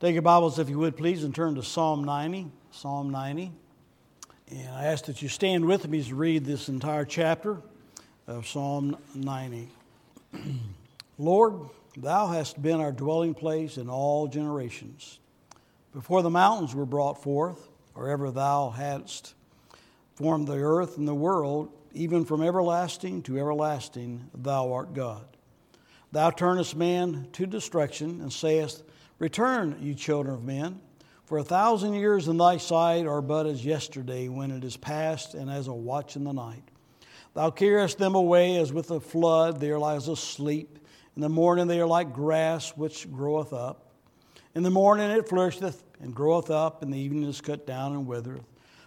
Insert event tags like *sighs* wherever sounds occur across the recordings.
Take your Bibles, if you would, please, and turn to Psalm 90. Psalm 90. And I ask that you stand with me to read this entire chapter of Psalm 90. *clears throat* Lord, thou hast been our dwelling place in all generations. Before the mountains were brought forth, or ever thou hadst formed the earth and the world, even from everlasting to everlasting, thou art God. Thou turnest man to destruction and sayest, Return, you children of men. For a thousand years in thy sight are but as yesterday when it is past and as a watch in the night. Thou carriest them away as with a flood, they are as asleep. In the morning they are like grass which groweth up. In the morning it flourisheth and groweth up, and the evening is cut down and withereth.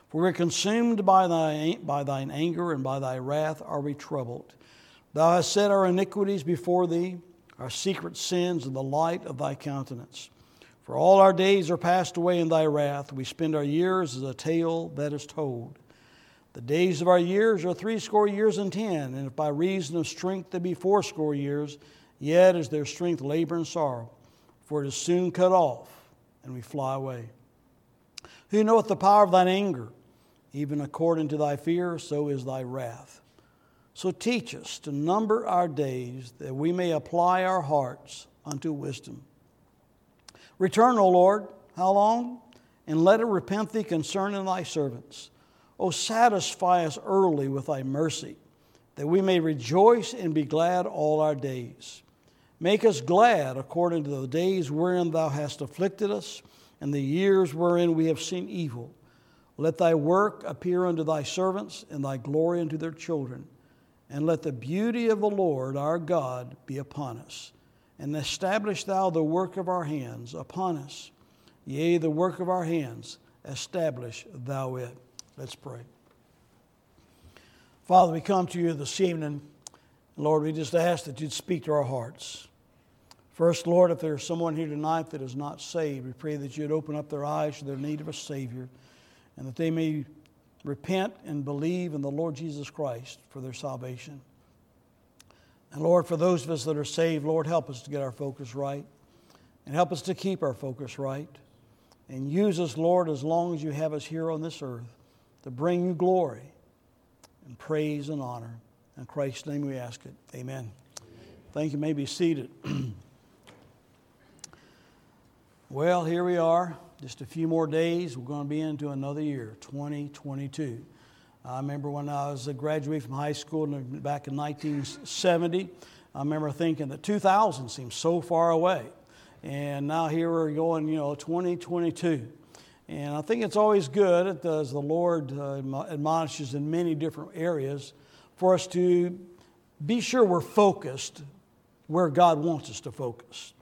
For we are consumed by, thy, by thine anger, and by thy wrath are we troubled. Thou hast set our iniquities before thee, our secret sins in the light of thy countenance. For all our days are passed away in thy wrath. We spend our years as a tale that is told. The days of our years are threescore years and ten, and if by reason of strength they be fourscore years, yet is their strength labor and sorrow, for it is soon cut off, and we fly away. Who knoweth the power of thine anger? Even according to thy fear, so is thy wrath. So teach us to number our days, that we may apply our hearts unto wisdom. Return, O Lord, how long? And let it repent thee concerning thy servants. O satisfy us early with thy mercy, that we may rejoice and be glad all our days. Make us glad according to the days wherein thou hast afflicted us, and the years wherein we have seen evil. Let thy work appear unto thy servants, and thy glory unto their children. And let the beauty of the Lord our God be upon us and establish thou the work of our hands upon us. Yea, the work of our hands, establish thou it. Let's pray. Father, we come to you this evening. Lord, we just ask that you'd speak to our hearts. First, Lord, if there's someone here tonight that is not saved, we pray that you'd open up their eyes to their need of a Savior and that they may repent and believe in the Lord Jesus Christ for their salvation. And Lord, for those of us that are saved, Lord, help us to get our focus right and help us to keep our focus right. And use us, Lord, as long as you have us here on this earth to bring you glory and praise and honor. In Christ's name we ask it. Amen. Thank you. you may be seated. *clears throat* well, here we are. Just a few more days. We're going to be into another year, 2022. I remember when I was a graduate from high school back in 1970, I remember thinking that 2000 seemed so far away. And now here we're going, you know, 2022. And I think it's always good, as the Lord uh, admonishes in many different areas, for us to be sure we're focused where God wants us to focus.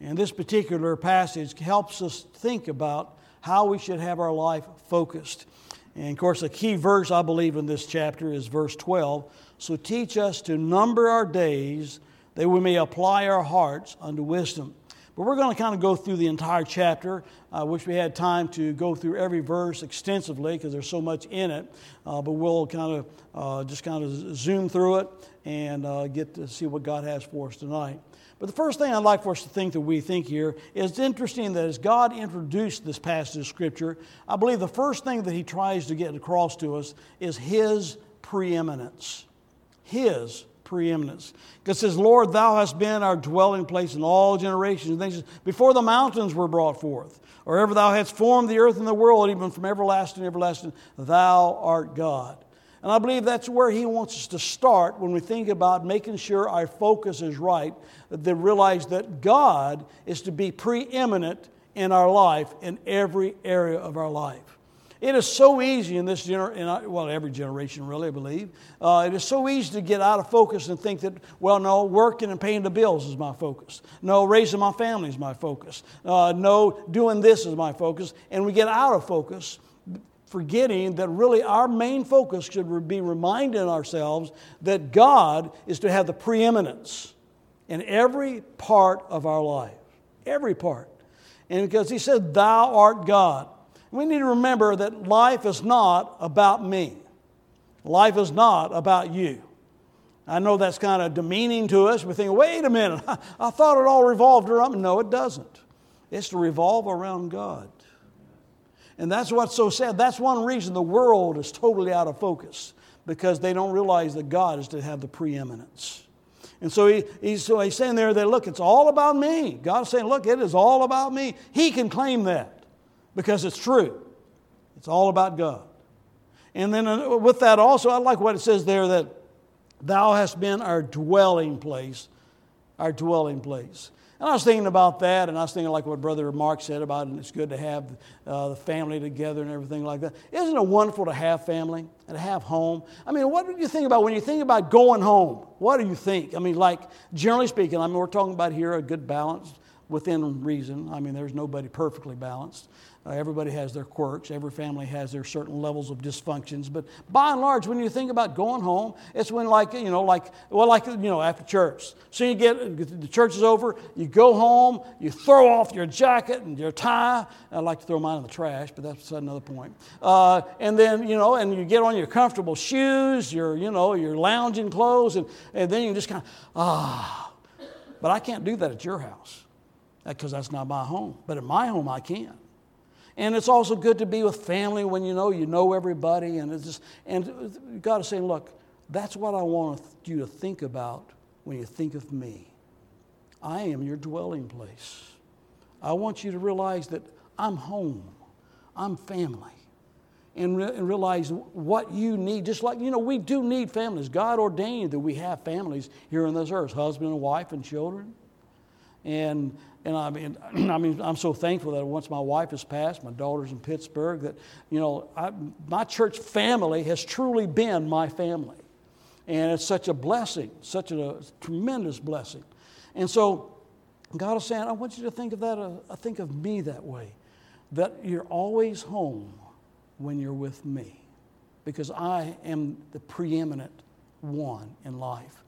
And this particular passage helps us think about how we should have our life focused. And of course, a key verse I believe in this chapter is verse 12. So teach us to number our days that we may apply our hearts unto wisdom. But we're going to kind of go through the entire chapter. I wish we had time to go through every verse extensively because there's so much in it. Uh, but we'll kind of uh, just kind of zoom through it and uh, get to see what God has for us tonight. But the first thing I'd like for us to think that we think here is it's interesting that as God introduced this passage of Scripture, I believe the first thing that He tries to get across to us is His preeminence. His preeminence. Because says, Lord, thou hast been our dwelling place in all generations. And before the mountains were brought forth, or ever thou hadst formed the earth and the world, even from everlasting to everlasting, thou art God. And I believe that's where he wants us to start when we think about making sure our focus is right, that realize that God is to be preeminent in our life, in every area of our life. It is so easy in this generation, well, every generation, really, I believe. Uh, it is so easy to get out of focus and think that, well, no, working and paying the bills is my focus. No, raising my family is my focus. Uh, no, doing this is my focus. And we get out of focus forgetting that really our main focus should be reminding ourselves that God is to have the preeminence in every part of our life. Every part. And because He said, Thou art God. We need to remember that life is not about me, life is not about you. I know that's kind of demeaning to us. We think, wait a minute, *laughs* I, thought it all revolved around. No, it doesn't. It's to revolve around God. And that's what's so sad. That's one reason the world is totally out of focus because they don't realize that God is to have the preeminence. And so, he, he's, so he's saying there that, look, it's all about me. God's saying, look, it is all about me. He can claim that because it's true. It's all about God. And then uh, with that also, I like what it says there that thou hast been our dwelling place, our dwelling place. And I was thinking about that, and I was thinking like what Brother Mark said about it, it's good to have uh, the family together and everything like that. Isn't it wonderful to have family and to have home? I mean, what do you think about when you think about going home? What do you think? I mean, like, generally speaking, I mean, we're talking about here a good balance within reason. I mean, there's nobody perfectly balanced. Uh, everybody has their quirks. Every family has their certain levels of dysfunctions. But by and large, when you think about going home, it's when, like, you know, like, well, like, you know, after church. So you get, the church is over, you go home, you throw off your jacket and your tie. I like to throw mine in the trash, but that's another point. Uh, and then, you know, and you get on your comfortable shoes, your, you know, your lounging clothes, and, and then you just kind of, ah. But I can't do that at your house because that's not my home. But in my home, I can. And it's also good to be with family when you know you know everybody. And, it's just, and God is saying, look, that's what I want you to think about when you think of me. I am your dwelling place. I want you to realize that I'm home, I'm family. And, re- and, realize what you need. Just like, you know, we do need families. God ordained that we have families here on this earth husband and wife and children. And and I mean, *clears throat* I mean, I'm so thankful that once my wife has passed, my daughter's in Pittsburgh, that, you know, I, my church family has truly been my family. And it's such a blessing, such a, tremendous blessing. And so God is saying, I want you to think of that, uh, think of me that way, that you're always home when you're with me, because I am the preeminent one in life.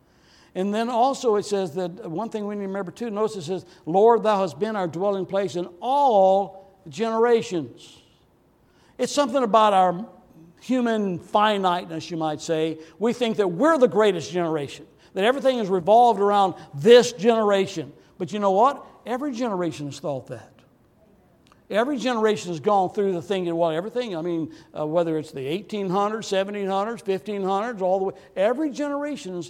And then also it says that one thing we need to remember too, notice it says, Lord, thou hast been our dwelling place in all generations. It's something about our human finiteness, you might say. We think that we're the greatest generation, that everything is revolved around this generation. But you know what? Every generation has thought that. Every generation has gone through the thinking, well, everything, I mean, uh, whether it's the 1800s, 1700s, 1500s, all the way, every generation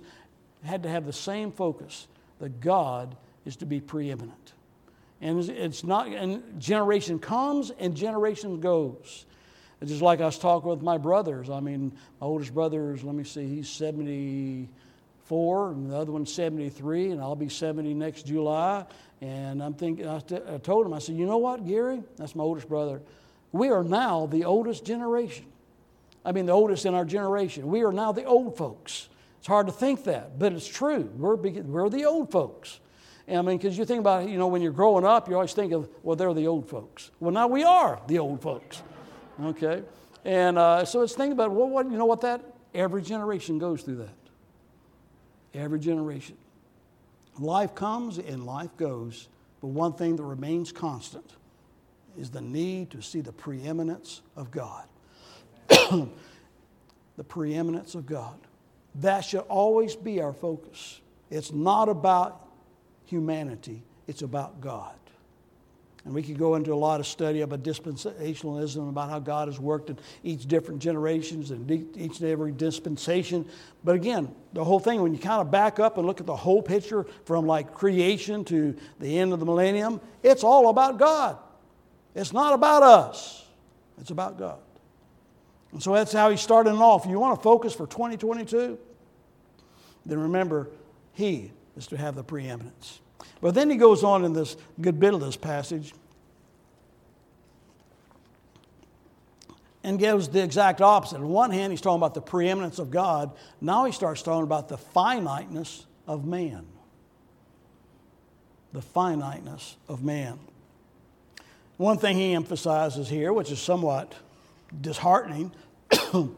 had to have the same focus that God is to be preeminent. And it's not, and generation comes and generation goes. It's just like I was talking with my brothers. I mean, my oldest brother is, let me see, he's 74, and the other one's 73, and I'll be 70 next July. And I'm thinking, I, told him, I said, you know what, Gary? That's my oldest brother. We are now the oldest generation. I mean, the oldest in our generation. We are now the old folks. It's hard to think that, but it's true. We're, we're the old folks. I mean, because you think about it, you know, when you're growing up, you always think of, well, they're the old folks. Well, now we are the old folks. Okay? And uh, so it's thinking about, well, what, you know what that? Every generation goes through that. Every generation. Life comes and life goes, but one thing that remains constant is the need to see the preeminence of God. *coughs* the preeminence of God. That should always be our focus. It's not about humanity, it's about God. And we could go into a lot of study about dispensationalism, about how God has worked in each different generations and each and every dispensation. But again, the whole thing, when you kind of back up and look at the whole picture from like creation to the end of the millennium, it's all about God. It's not about us, it's about God. And so that's how he's starting off. You want to focus for 2022? Then remember, he is to have the preeminence. But then he goes on in this good bit of this passage and gives the exact opposite. On one hand, he's talking about the preeminence of God. Now he starts talking about the finiteness of man. The finiteness of man. One thing he emphasizes here, which is somewhat disheartening *coughs*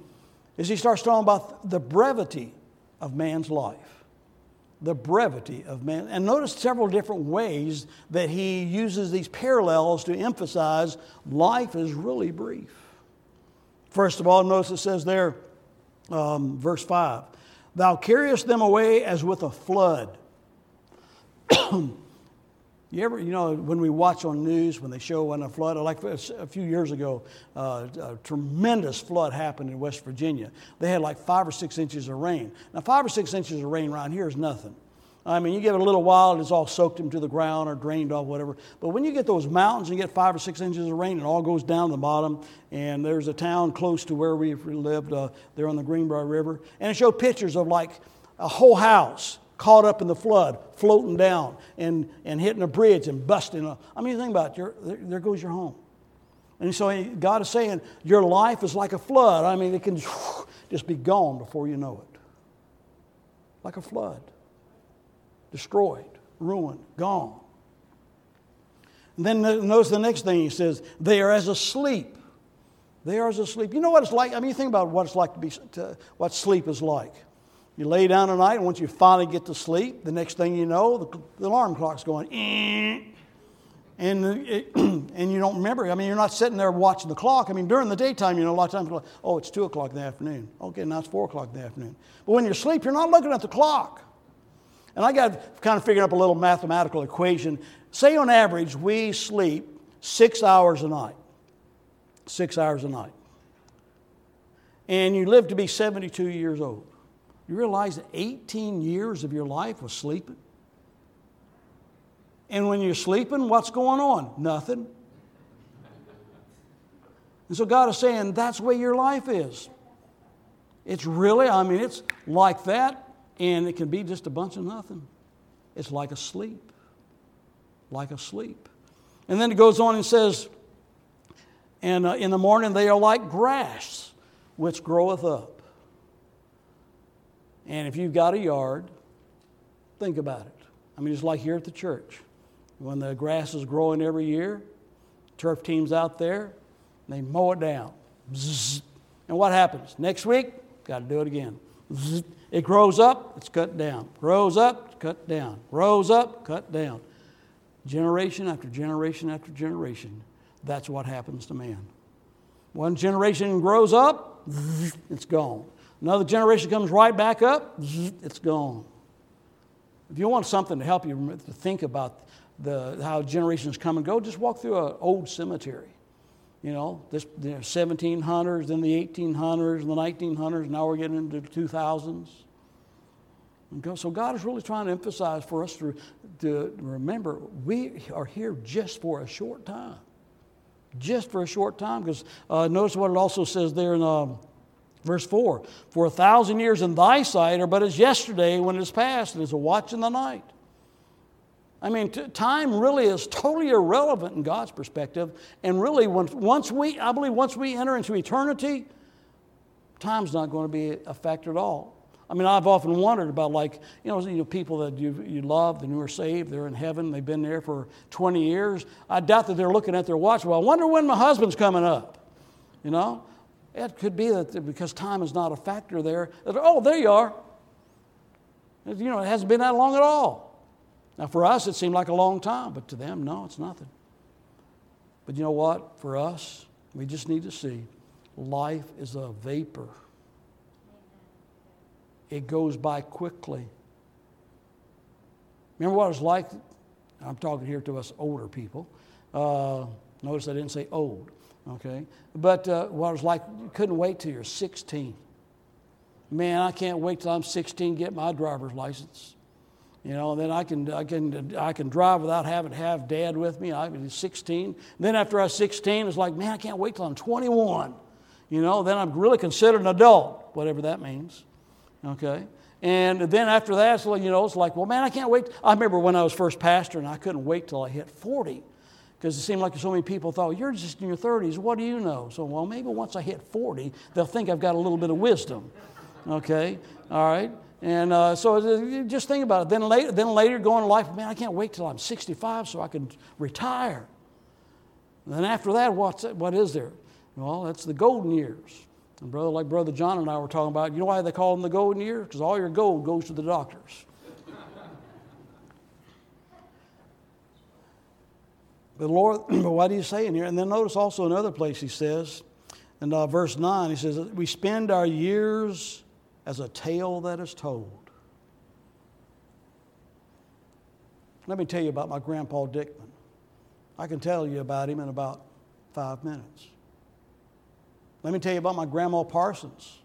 is he starts talking about the brevity of man's life. The brevity of man. And notice several different ways that he uses these parallels to emphasize life is really brief. First of all, notice it says there, um, verse 5 Thou carriest them away as with a flood. *coughs* You ever, you know, when we watch on news when they show when a flood, like a few years ago, uh, a tremendous flood happened in West Virginia. They had like five or six inches of rain. Now, five or six inches of rain around here is nothing. I mean, you give it a little while, and it's all soaked into the ground or drained off, whatever. But when you get those mountains and you get five or six inches of rain, it all goes down the bottom. And there's a town close to where we lived uh, there on the Greenbrier River. And it showed pictures of like a whole house caught up in the flood, floating down and, and hitting a bridge and busting. Up. I mean, think about it. There, there goes your home. And so God is saying, Your life is like a flood. I mean, it can just be gone before you know it. Like a flood destroyed, ruined, gone. And then notice the next thing he says, they are as asleep. They are as asleep. You know what it's like? I mean, you think about what it's like to be, to, what sleep is like. You lay down at night, and once you finally get to sleep, the next thing you know, the, the alarm clock's going, *clears throat* and, it, *clears throat* and you don't remember. I mean, you're not sitting there watching the clock. I mean, during the daytime, you know, a lot of times, like, oh, it's 2 o'clock in the afternoon. Okay, now it's 4 o'clock in the afternoon. But when you're asleep, you're not looking at the clock. And I got kind of figured up a little mathematical equation. Say on average, we sleep six hours a night. Six hours a night. And you live to be 72 years old. You realize that 18 years of your life was sleeping? And when you're sleeping, what's going on? Nothing. And so God is saying that's the way your life is. It's really, I mean, it's like that and it can be just a bunch of nothing. It's like a sleep. Like a sleep. And then it goes on and says, And uh, in the morning they are like grass which groweth up. And if you've got a yard, think about it. I mean, it's like here at the church. When the grass is growing every year, turf team's out there, they mow it down. And what happens? Next week, got to do it again. It grows up, it's cut down. Grows up, cut down. Grows up, cut down. Generation after generation after generation. That's what happens to man. One generation grows up, it's gone. Another generation comes right back up, it's gone. If you want something to help you to think about the, how generations come and go, just walk through an old cemetery. You know, this the 1700s, then the 1800s, and the 1900s. Now we're getting into the 2000s. So God is really trying to emphasize for us to, to remember we are here just for a short time. Just for a short time, because uh, notice what it also says there in uh, verse 4 For a thousand years in thy sight are but as yesterday when it is past, and as a watch in the night. I mean, t- time really is totally irrelevant in God's perspective. And really, once, once we, I believe, once we enter into eternity, time's not going to be a factor at all. I mean, I've often wondered about, like, you know, you know people that you, you love, and new are saved, they're in heaven, they've been there for 20 years. I doubt that they're looking at their watch. Well, I wonder when my husband's coming up. You know? It could be that because time is not a factor there, that, oh, there you are. You know, it hasn't been that long at all. Now, for us, it seemed like a long time, but to them, no, it's nothing. But you know what? For us, we just need to see life is a vapor, it goes by quickly. Remember what it was like? I'm talking here to us older people. Uh, notice I didn't say old, okay? But uh, what it was like, you couldn't wait till you're 16. Man, I can't wait till I'm 16 to get my driver's license. You know, and then I can, I can, I can drive without having to have dad with me. I was 16. Then after I was 16, it's like, man, I can't wait till I'm 21. You know, then I'm really considered an adult, whatever that means. Okay? And then after that, so, you know, it's like, well, man, I can't wait. I remember when I was first pastor and I couldn't wait till I hit 40 because it seemed like so many people thought, you're just in your 30s. What do you know? So, well, maybe once I hit 40, they'll think I've got a little bit of wisdom. Okay? All right? And uh, so uh, just think about it. Then later, then later going in life, man, I can't wait till I'm 65 so I can retire. And then after that, what's, what is there? Well, that's the golden years. And brother, like Brother John and I were talking about, you know why they call them the golden years? Because all your gold goes to the doctors. *clears throat* but Lord, what do you say in here? And then notice also another place he says, in uh, verse 9, he says, We spend our years as a tale that is told. Let me tell you about my grandpa Dickman. I can tell you about him in about five minutes. Let me tell you about my grandma Parsons.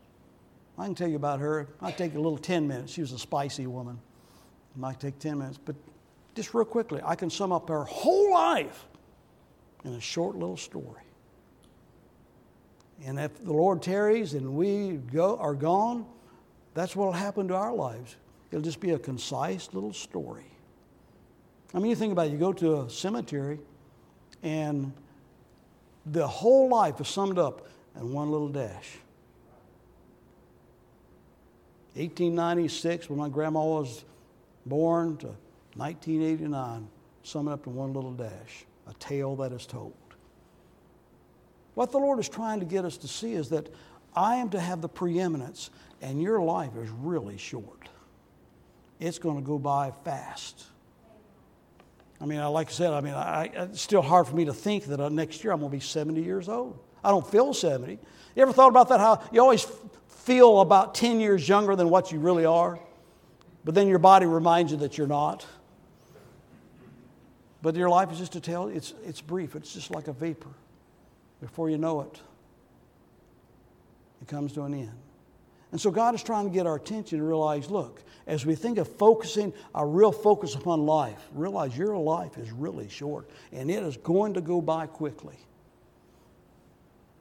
I can tell you about her. I take a little 10 minutes. She was a spicy woman. It might take 10 minutes. But just real quickly, I can sum up her whole life in a short little story. And if the Lord tarries and we go, are gone, that's what will happen to our lives. It'll just be a concise little story. I mean, you think about it, you go to a cemetery and the whole life is summed up in one little dash. 1896, when my grandma was born, to 1989, sum it up in one little dash a tale that is told. What the Lord is trying to get us to see is that I am to have the preeminence, and your life is really short. It's going to go by fast. I mean, like I said, I mean, I, it's still hard for me to think that uh, next year I'm going to be 70 years old. I don't feel 70. You ever thought about that? How you always feel about 10 years younger than what you really are, but then your body reminds you that you're not. But your life is just a tale, it's, it's brief, it's just like a vapor. Before you know it, it comes to an end. And so God is trying to get our attention to realize look, as we think of focusing our real focus upon life, realize your life is really short and it is going to go by quickly.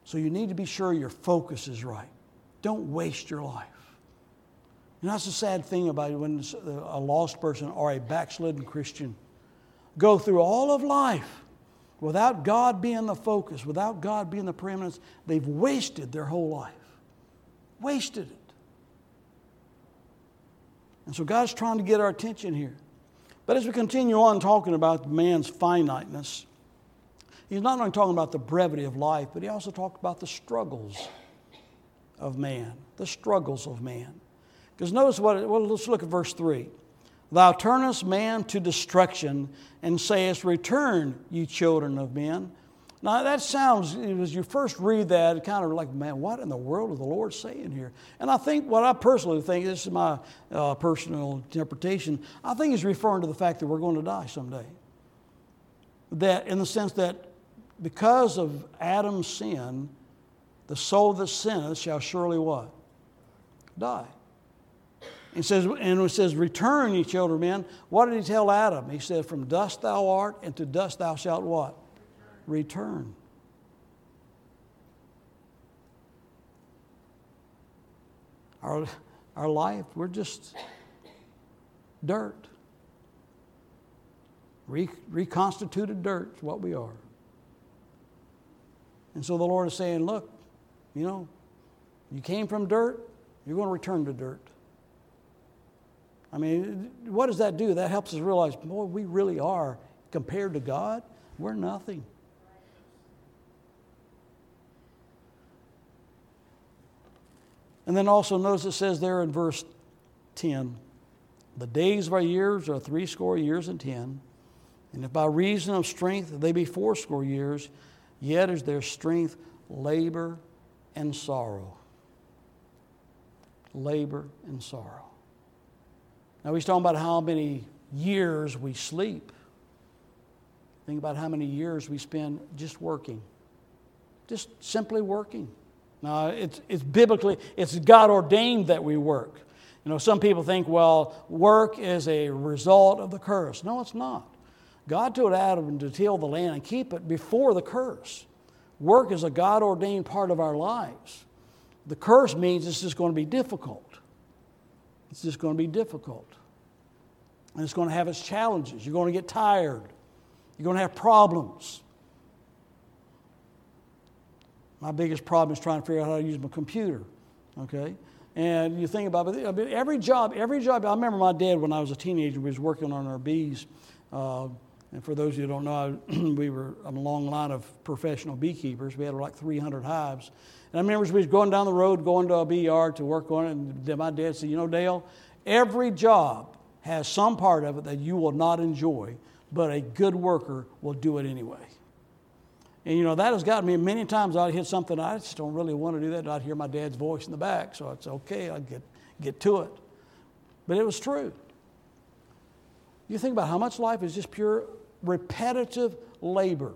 So you need to be sure your focus is right. Don't waste your life. And that's the sad thing about when a lost person or a backslidden Christian go through all of life without God being the focus, without God being the preeminence, they've wasted their whole life. Wasted it. And so God's trying to get our attention here. But as we continue on talking about man's finiteness, he's not only talking about the brevity of life, but he also talked about the struggles of man. The struggles of man. Because notice what, well, let's look at verse 3. Thou turnest man to destruction and sayest, Return, ye children of men. Now, that sounds, as you first read that, kind of like, man, what in the world is the Lord saying here? And I think, what I personally think, this is my uh, personal interpretation, I think he's referring to the fact that we're going to die someday. That, in the sense that because of Adam's sin, the soul that sinneth shall surely what? Die. It says, and it says, Return, ye children of men. What did he tell Adam? He said, From dust thou art, and to dust thou shalt what? return. Our, our life, we're just dirt. Re- reconstituted dirt is what we are. And so the Lord is saying, look, you know, you came from dirt, you're going to return to dirt. I mean, what does that do? That helps us realize, boy, we really are, compared to God, we're nothing. And then also notice it says there in verse 10 the days of our years are threescore years and ten. And if by reason of strength they be fourscore years, yet is their strength labor and sorrow. Labor and sorrow. Now he's talking about how many years we sleep. Think about how many years we spend just working, just simply working. Now, it's, it's biblically, it's God ordained that we work. You know, some people think, well, work is a result of the curse. No, it's not. God told Adam to till the land and keep it before the curse. Work is a God ordained part of our lives. The curse means it's just going to be difficult. It's just going to be difficult. And it's going to have its challenges. You're going to get tired. You're going to have problems. My biggest problem is trying to figure out how to use my computer. Okay? And you think about it, every job, every job, I remember my dad when I was a teenager, we was working on our bees. Uh, and for those of you who don't know, *clears throat* we were a long line of professional beekeepers. We had like 300 hives. And I remember we was going down the road, going to a bee yard to work on it, and my dad said, You know, Dale, every job has some part of it that you will not enjoy, but a good worker will do it anyway. And you know, that has gotten me many times I'd hit something, I just don't really want to do that. I'd hear my dad's voice in the back, so it's okay, I'd get, get to it. But it was true. You think about how much life is just pure repetitive labor.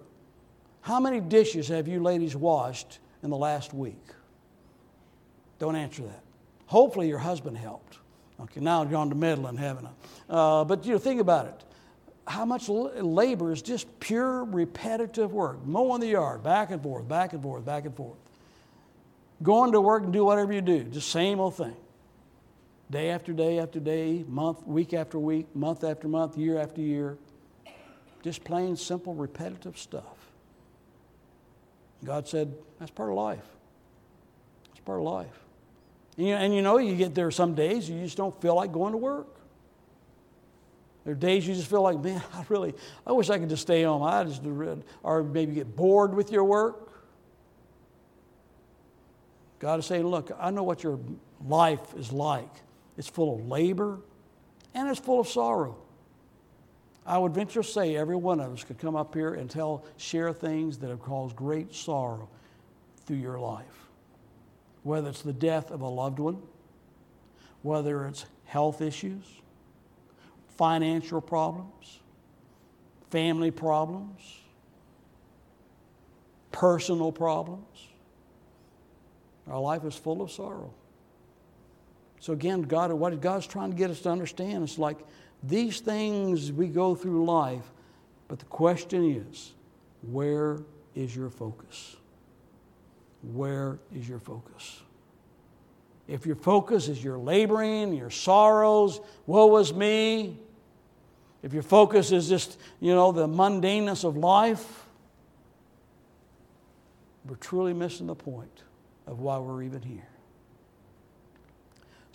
How many dishes have you ladies washed in the last week? Don't answer that. Hopefully, your husband helped. Okay, now you're on to meddling, haven't I? Uh, but you know, think about it. How much labor is just pure repetitive work? Mowing the yard, back and forth, back and forth, back and forth. Going to work and do whatever you do, just same old thing. Day after day after day, month, week after week, month after month, year after year. Just plain, simple, repetitive stuff. God said, that's part of life. That's part of life. And you, and you know, you get there some days you just don't feel like going to work. There are days you just feel like, man, *laughs* I really, I wish I could just stay home. I just, or maybe get bored with your work. God is saying, look, I know what your life is like. It's full of labor and it's full of sorrow. I would venture to say every one of us could come up here and tell, share things that have caused great sorrow through your life whether it's the death of a loved one, whether it's health issues, financial problems, family problems, personal problems. Our life is full of sorrow. So again, God, what God's trying to get us to understand is like these things we go through life, but the question is, where is your focus? Where is your focus? If your focus is your laboring, your sorrows, woe is me, if your focus is just, you know, the mundaneness of life, we're truly missing the point of why we're even here.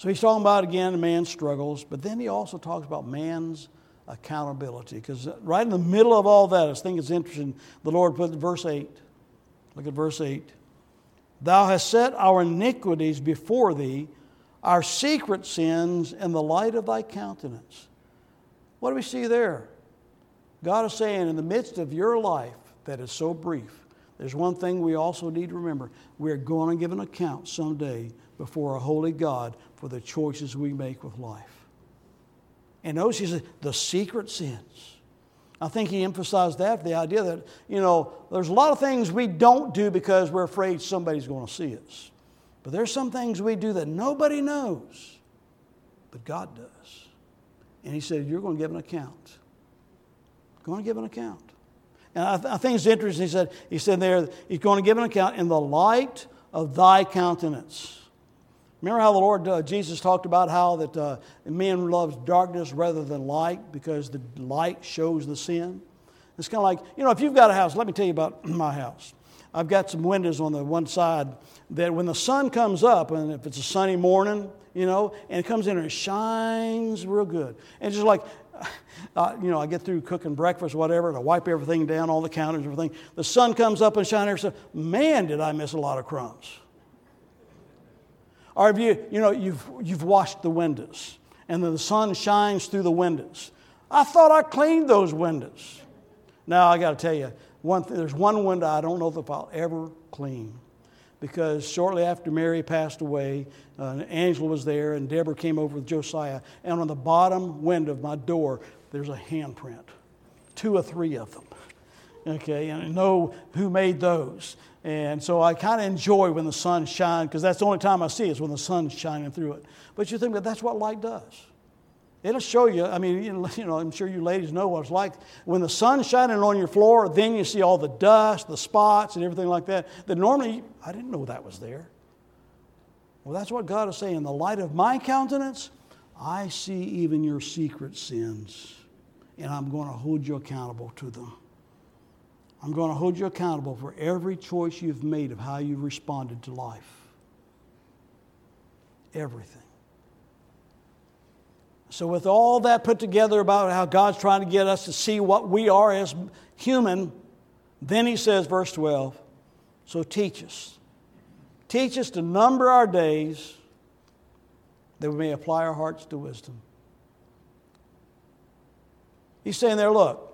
So he's talking about, again, man's struggles, but then he also talks about man's accountability. Because right in the middle of all that, I think it's interesting, the Lord put verse 8. Look at verse 8. Thou hast set our iniquities before thee, our secret sins in the light of thy countenance. What do we see there? God is saying, in the midst of your life that is so brief, there's one thing we also need to remember. We're going to give an account someday before a holy God for the choices we make with life. And notice he says, the secret sins. I think he emphasized that the idea that, you know, there's a lot of things we don't do because we're afraid somebody's going to see us. But there's some things we do that nobody knows, but God does. And he said, You're going to give an account. Going to give an account. And I, th- I think it's interesting. He said, he said there, He's going to give an account in the light of thy countenance. Remember how the Lord uh, Jesus talked about how that uh, loves darkness rather than light because the light shows the sin? It's kind of like, you know, if you've got a house, let me tell you about *clears throat* my house. I've got some windows on the one side that when the sun comes up, and if it's a sunny morning, you know, and it comes in and it shines real good. And just like, *sighs* uh, you know, I get through cooking breakfast, whatever, and I wipe everything down, all the counters, everything. The sun comes up and shines. So, man, did I miss a lot of crumbs. Or have you, you know, you've, you've washed the windows and then the sun shines through the windows. I thought I cleaned those windows. Now, I got to tell you, one th- there's one window I don't know if I'll ever clean because shortly after Mary passed away, uh, Angela was there and Deborah came over with Josiah, and on the bottom window of my door, there's a handprint, two or three of them. Okay, and I know who made those. And so I kind of enjoy when the sun shines because that's the only time I see it is when the sun's shining through it. But you think that that's what light does. It'll show you, I mean, you *laughs* know, I'm sure you ladies know what it's like. When the sun's shining on your floor, then you see all the dust, the spots, and everything like that. That normally, I didn't know that was there. Well, that's what God is saying. In the light of my countenance, I see even your secret sins, and I'm going to hold you accountable to them. I'm going to hold you accountable for every choice you've made of how you've responded to life. Everything. So, with all that put together about how God's trying to get us to see what we are as human, then he says, verse 12, so teach us. Teach us to number our days that we may apply our hearts to wisdom. He's saying there, look,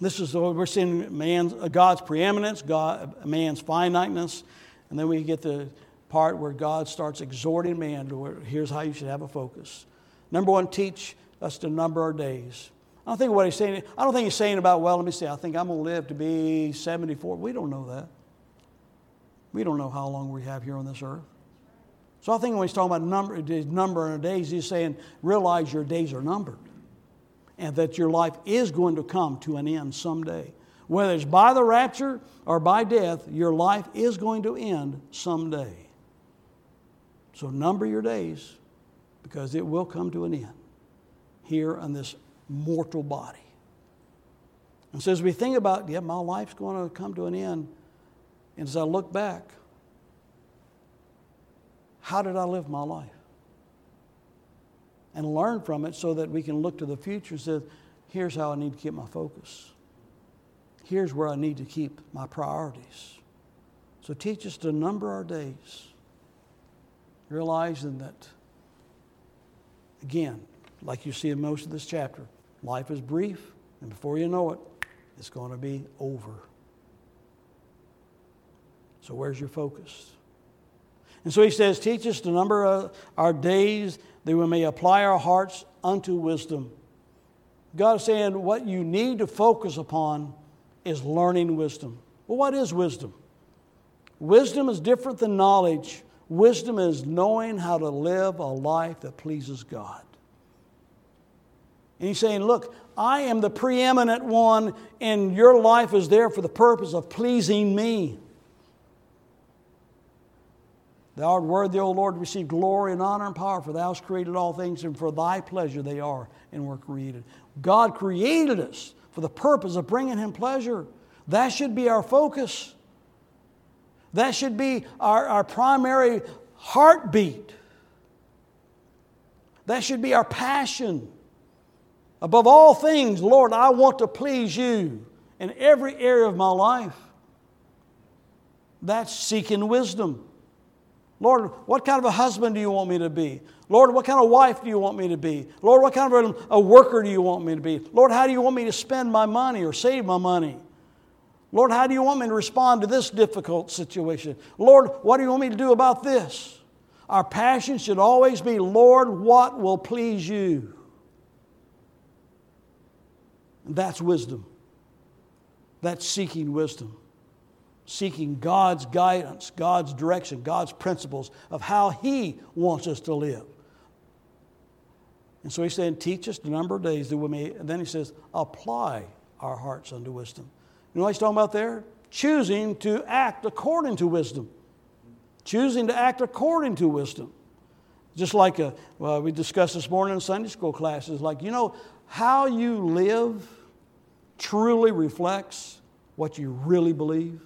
this is what we're seeing man's, uh, God's preeminence, God, man's finiteness, and then we get the part where God starts exhorting man to where, here's how you should have a focus. Number one, teach, us to number our days. I don't think what he's saying, I don't think he's saying about, well, let me see, I think I'm going to live to be 74. We don't know that. We don't know how long we have here on this earth. So I think when he's talking about number, number of days, he's saying, realize your days are numbered and that your life is going to come to an end someday. Whether it's by the rapture or by death, your life is going to end someday. So number your days because it will come to an end here on this mortal body. And so as we think about, yeah, my life's going to come to an end, and as I look back, how did I live my life? And learn from it so that we can look to the future and say, here's how I need to keep my focus. Here's where I need to keep my priorities. So teach us to number our days, realizing that, again, like you see in most of this chapter, life is brief, and before you know it, it's going to be over. So, where's your focus? And so he says, Teach us to number uh, our days that we may apply our hearts unto wisdom. God is saying what you need to focus upon is learning wisdom. Well, what is wisdom? Wisdom is different than knowledge. Wisdom is knowing how to live a life that pleases God. And he's saying, Look, I am the preeminent one, and your life is there for the purpose of pleasing me. Thou art worthy, O Lord, to receive glory and honor and power, for thou hast created all things, and for thy pleasure they are and were created. God created us for the purpose of bringing him pleasure. That should be our focus. That should be our, our primary heartbeat. That should be our passion. Above all things, Lord, I want to please you in every area of my life. That's seeking wisdom. Lord, what kind of a husband do you want me to be? Lord, what kind of wife do you want me to be? Lord, what kind of a, worker do you want me to be? Lord, how do you want me to spend my money or save my money? Lord, how do you want me to respond to this difficult situation? Lord, what do you want me to do about this? Our passion should always be, Lord, what will please you? And That's wisdom. That's seeking wisdom seeking God's guidance, God's direction, God's principles of how He wants us to live. And so he's saying, teach us the number of days that we may, and then he says, apply our hearts unto wisdom. You know what he's talking about there? Choosing to act according to wisdom. Choosing to act according to wisdom. Just like a, uh, well, we discussed this morning in Sunday school classes, like, you know, how you live truly reflects what you really believe.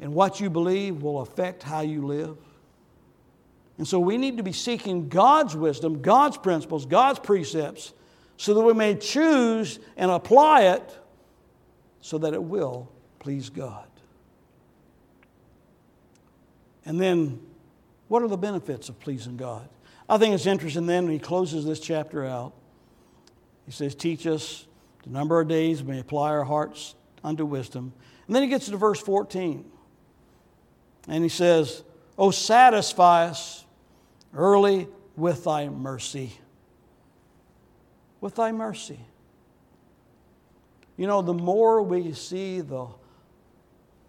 And what you believe will affect how you live. And so we need to be seeking God's wisdom, God's principles, God's precepts, so that we may choose and apply it so that it will please God. And then, what are the benefits of pleasing God? I think it's interesting then when he closes this chapter out. He says, Teach us the number of days, we may apply our hearts unto wisdom. And then he gets to verse 14. And he says, Oh, satisfy us early with thy mercy. With thy mercy. You know, the more we see the,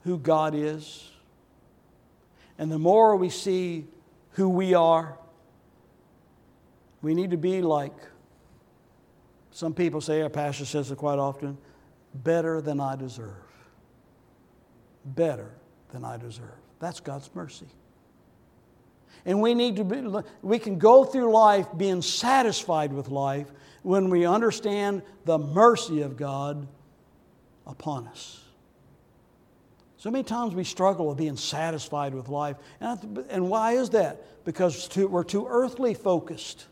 who God is, and the more we see who we are, we need to be like some people say, our pastor says it quite often better than I deserve. Better than I deserve. That's God's mercy. And we need to be, we can go through life being satisfied with life when we understand the mercy of God upon us. So many times we struggle with being satisfied with life. And, and why is that? Because we're too earthly focused.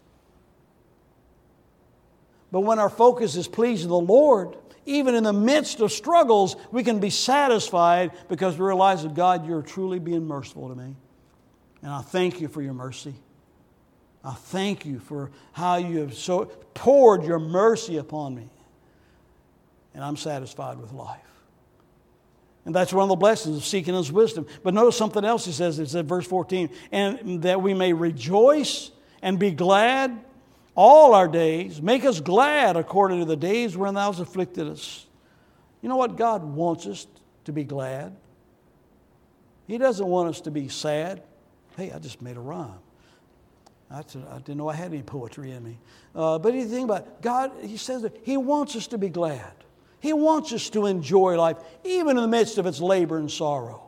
But when our focus is pleasing the Lord, even in the midst of struggles, we can be satisfied because we realize that God, you're truly being merciful to me. And I thank you for your mercy. I thank you for how you have so poured your mercy upon me. And I'm satisfied with life. And that's one of the blessings of seeking his wisdom. But notice something else he says. It's in verse 14. And that we may rejoice and be glad all our days. Make us glad according to the days wherein thou hast afflicted us. You know what? God wants us to be glad. He doesn't want us to be sad. Hey, I just made a rhyme. I didn't know I had any poetry in me. Uh, but you think about it, God, He says that He wants us to be glad. He wants us to enjoy life, even in the midst of its labor and sorrow.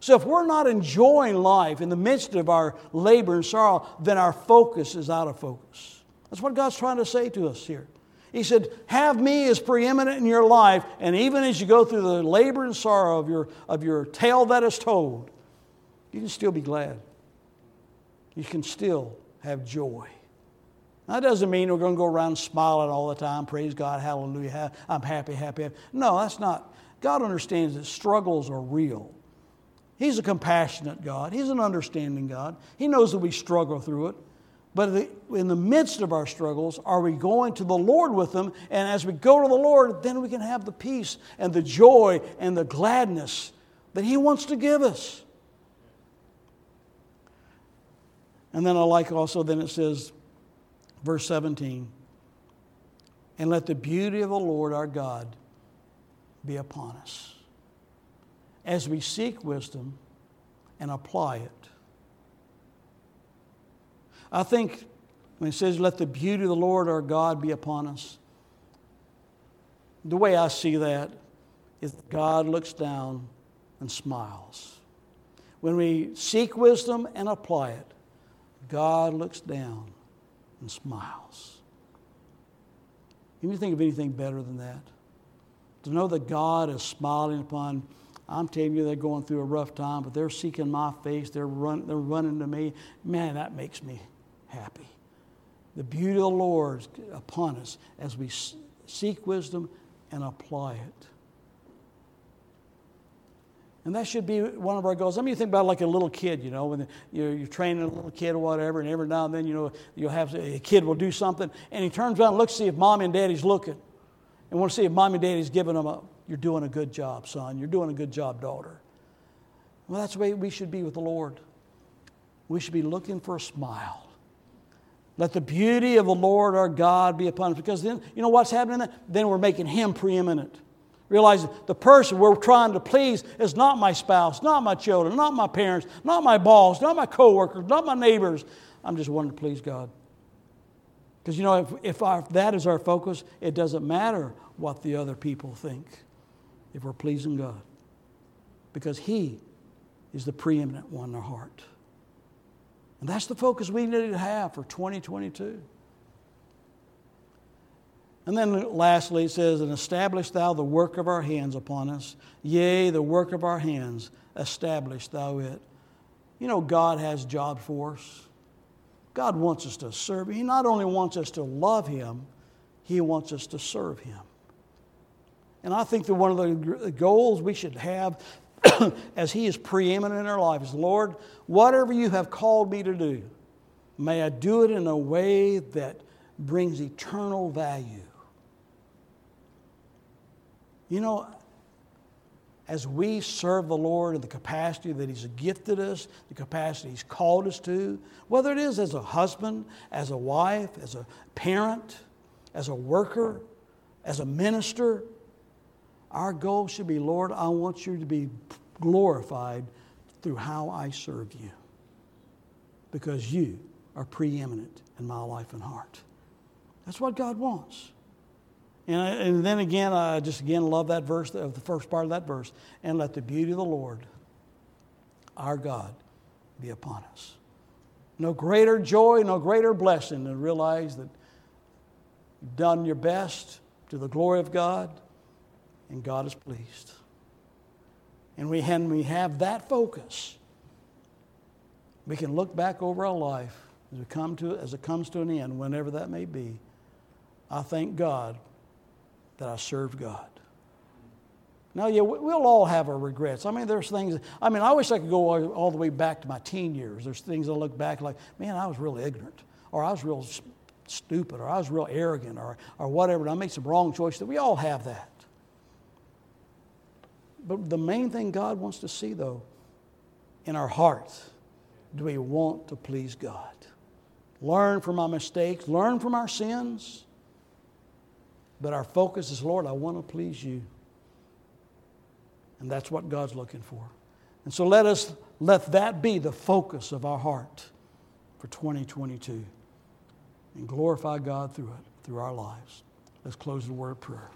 So if we're not enjoying life in the midst of our labor and sorrow, then our focus is out of focus. That's what God's trying to say to us here. He said, Have me as preeminent in your life, and even as you go through the labor and sorrow of your, of your tale that is told, you can still be glad. You can still have joy. That doesn't mean we're going to go around smiling all the time, praise God, hallelujah, I'm happy, happy, happy. No, that's not. God understands that struggles are real. He's a compassionate God. He's an understanding God. He knows that we struggle through it. But in the midst of our struggles, are we going to the Lord with them? And as we go to the Lord, then we can have the peace and the joy and the gladness that He wants to give us. And then I like also, then it says, verse 17, and let the beauty of the Lord our God be upon us as we seek wisdom and apply it. I think when it says, Let the beauty of the Lord our God be upon us, the way I see that is God looks down and smiles. When we seek wisdom and apply it, God looks down and smiles. Can you think of anything better than that? To know that God is smiling upon I'm telling you, they're going through a rough time, but they're seeking my face. They're, run, they're running to me. Man, that makes me happy. The beauty of the Lord is upon us as we seek wisdom and apply it. And that should be one of our goals. I mean, you think about like a little kid, you know, when you're, you're, training a little kid or whatever, and every now and then, you know, you'll have a kid will do something, and he turns around and looks to see if mom and daddy's looking, and want to see if mom and daddy's giving him a you're doing a good job, son. You're doing a good job, daughter. Well, that's the way we should be with the Lord. We should be looking for a smile. Let the beauty of the Lord our God be upon us. Because then, you know what's happening then? Then we're making Him preeminent. Realize the person we're trying to please is not my spouse, not my children, not my parents, not my boss, not my coworkers, not my neighbors. I'm just wanting to please God. Because you know, if, if, our, if that is our focus, it doesn't matter what the other people think if we're pleasing God. Because He is the preeminent one in our heart. And that's the focus we need to have for 2022. And then lastly, it says, And establish thou the work of our hands upon us. Yea, the work of our hands, establish thou it. You know, God has jobs for us. God wants us to serve. He not only wants us to love Him, He wants us to serve Him. And I think that one of the goals we should have *coughs* as He is preeminent in our life is Lord, whatever you have called me to do, may I do it in a way that brings eternal value. You know, as we serve the Lord in the capacity that He's gifted us, the capacity He's called us to, whether it is as a husband, as a wife, as a parent, as a worker, as a minister, our goal should be Lord, I want you to be glorified through how I serve you because you are preeminent in my life and heart. That's what God wants. And, and then again, I just again love that verse, the first part of that verse. And let the beauty of the Lord, our God, be upon us. No greater joy, no greater blessing than realize that you've done your best to the glory of God and God is pleased. And we, and we have that focus. We can look back over our life as, we come to, as it comes to an end, whenever that may be. I thank God that I served God. Now, yeah, we'll all have our regrets. I mean, there's things, I mean, I wish I could go all, all the way back to my teen years. There's things I look back like, man, I was really ignorant, or I was real stupid, or I was real arrogant, or, or whatever, and I made some wrong choices. We all have that. But the main thing God wants to see, though, in our hearts, do we want to please God? learn from our mistakes, learn from our sins. But our focus is, Lord, I want to please you. And that's what God's looking for. And so let us let that be the focus of our heart for 2022 and glorify God through it, through our lives. Let's close the word of prayer.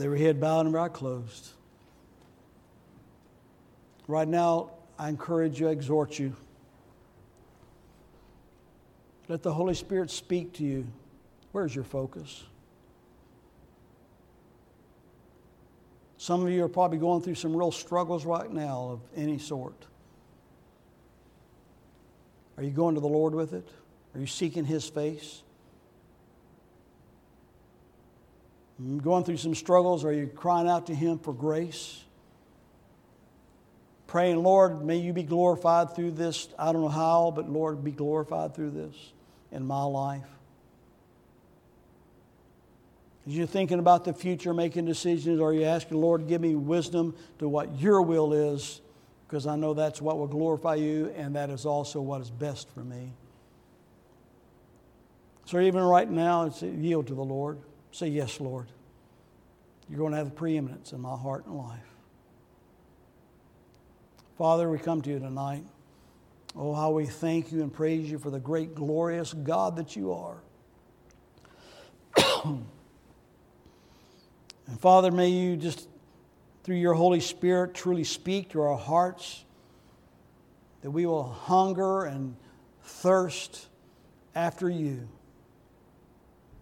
Every head bowed and eye closed. Right now, I encourage you, I exhort you. Let the Holy Spirit speak to you. Where's your focus? Some of you are probably going through some real struggles right now of any sort. Are you going to the Lord with it? Are you seeking His face? Going through some struggles? Are you crying out to Him for grace? Praying, Lord, may you be glorified through this. I don't know how, but Lord, be glorified through this in my life. As you're thinking about the future, making decisions, are you asking, Lord, give me wisdom to what your will is? Because I know that's what will glorify you, and that is also what is best for me. So even right now, it's yield to the Lord. Say, Yes, Lord. You're going to have preeminence in my heart and life. Father, we come to you tonight. Oh, how we thank you and praise you for the great, glorious God that you are. *clears throat* and Father, may you just, through your Holy Spirit, truly speak to our hearts, that we will hunger and thirst after you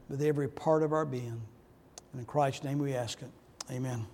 with every part of our being. And in Christ's name we ask it. Amen.